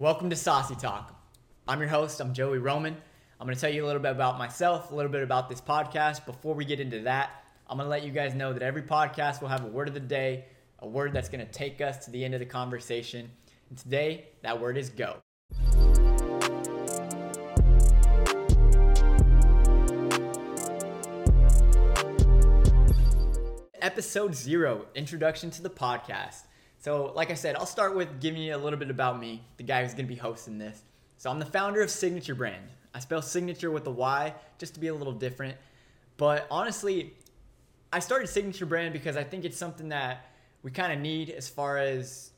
Welcome to SOSY TALK. I'm your host, I'm Joey Roman. I'm going to tell you a little bit about myself, a little bit about this podcast. Before we get into that, I'm going to let you guys know that every podcast will have a word of the day, a word that's going to take us to the end of the conversation. And today, that word is go. Episode zero Introduction to the podcast. So, like I said, I'll start with giving you a little bit about me, the guy who's going to be hosting this. So, I'm the founder of Sygnature Brand. I spell signature with a Y just to be a little different. But honestly, I started Sygnature Brand because I think it's something that we kind of need as far as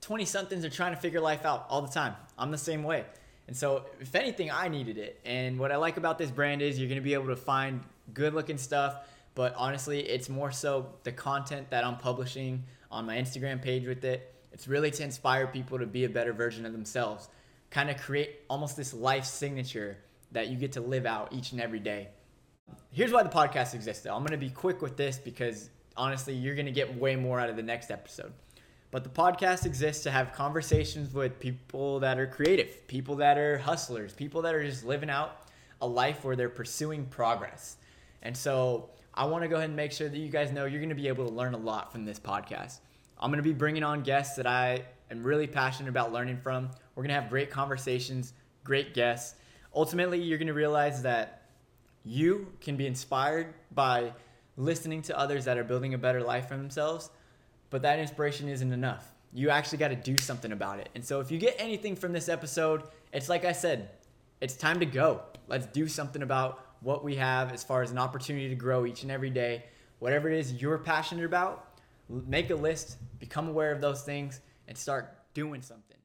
20 somethings are trying to figure life out all the time. I'm the same way. And so, if anything, I needed it. And what I like about this brand is you're going to be able to find good looking stuff, but honestly, it's more so the content that I'm publishing on my Instagram page with it. It's really to inspire people to be a better version of themselves, kind of create almost this life signature that you get to live out each and every day. Here's why the podcast exists. Though. I'm going to be quick with this because honestly, you're going to get way more out of the next episode. But the podcast exists to have conversations with people that are creative, people that are hustlers, people that are just living out a life where they're pursuing progress. And so I want to go ahead and make sure that you guys know you're going to be able to learn a lot from this podcast. I'm going to be bringing on guests that I am really passionate about learning from. We're going to have great conversations, great guests. Ultimately, you're going to realize that you can be inspired by listening to others that are building a better life for themselves but that inspiration isn't enough. You actually got to do something about it. And so if you get anything from this episode, it's like I said, it's time to go. Let's do something about what we have as far as an opportunity to grow each and every day. Whatever it is you're passionate about, make a list, become aware of those things, and start doing something.